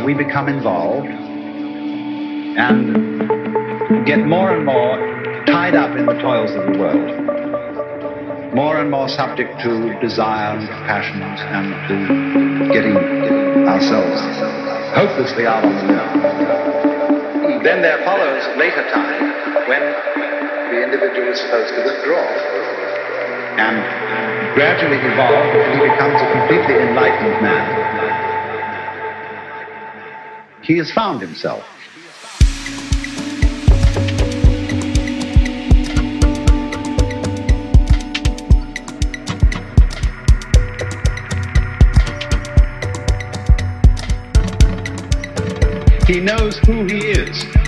uh, we become involved and get more and more tied up in the toils of the world. More and more subject to desire and passions and to getting ourselves hopelessly out on the limb. Then there follows later time when the individual is supposed to withdraw and gradually evolve until he becomes a completely enlightened man. He has found himself. He knows who he is.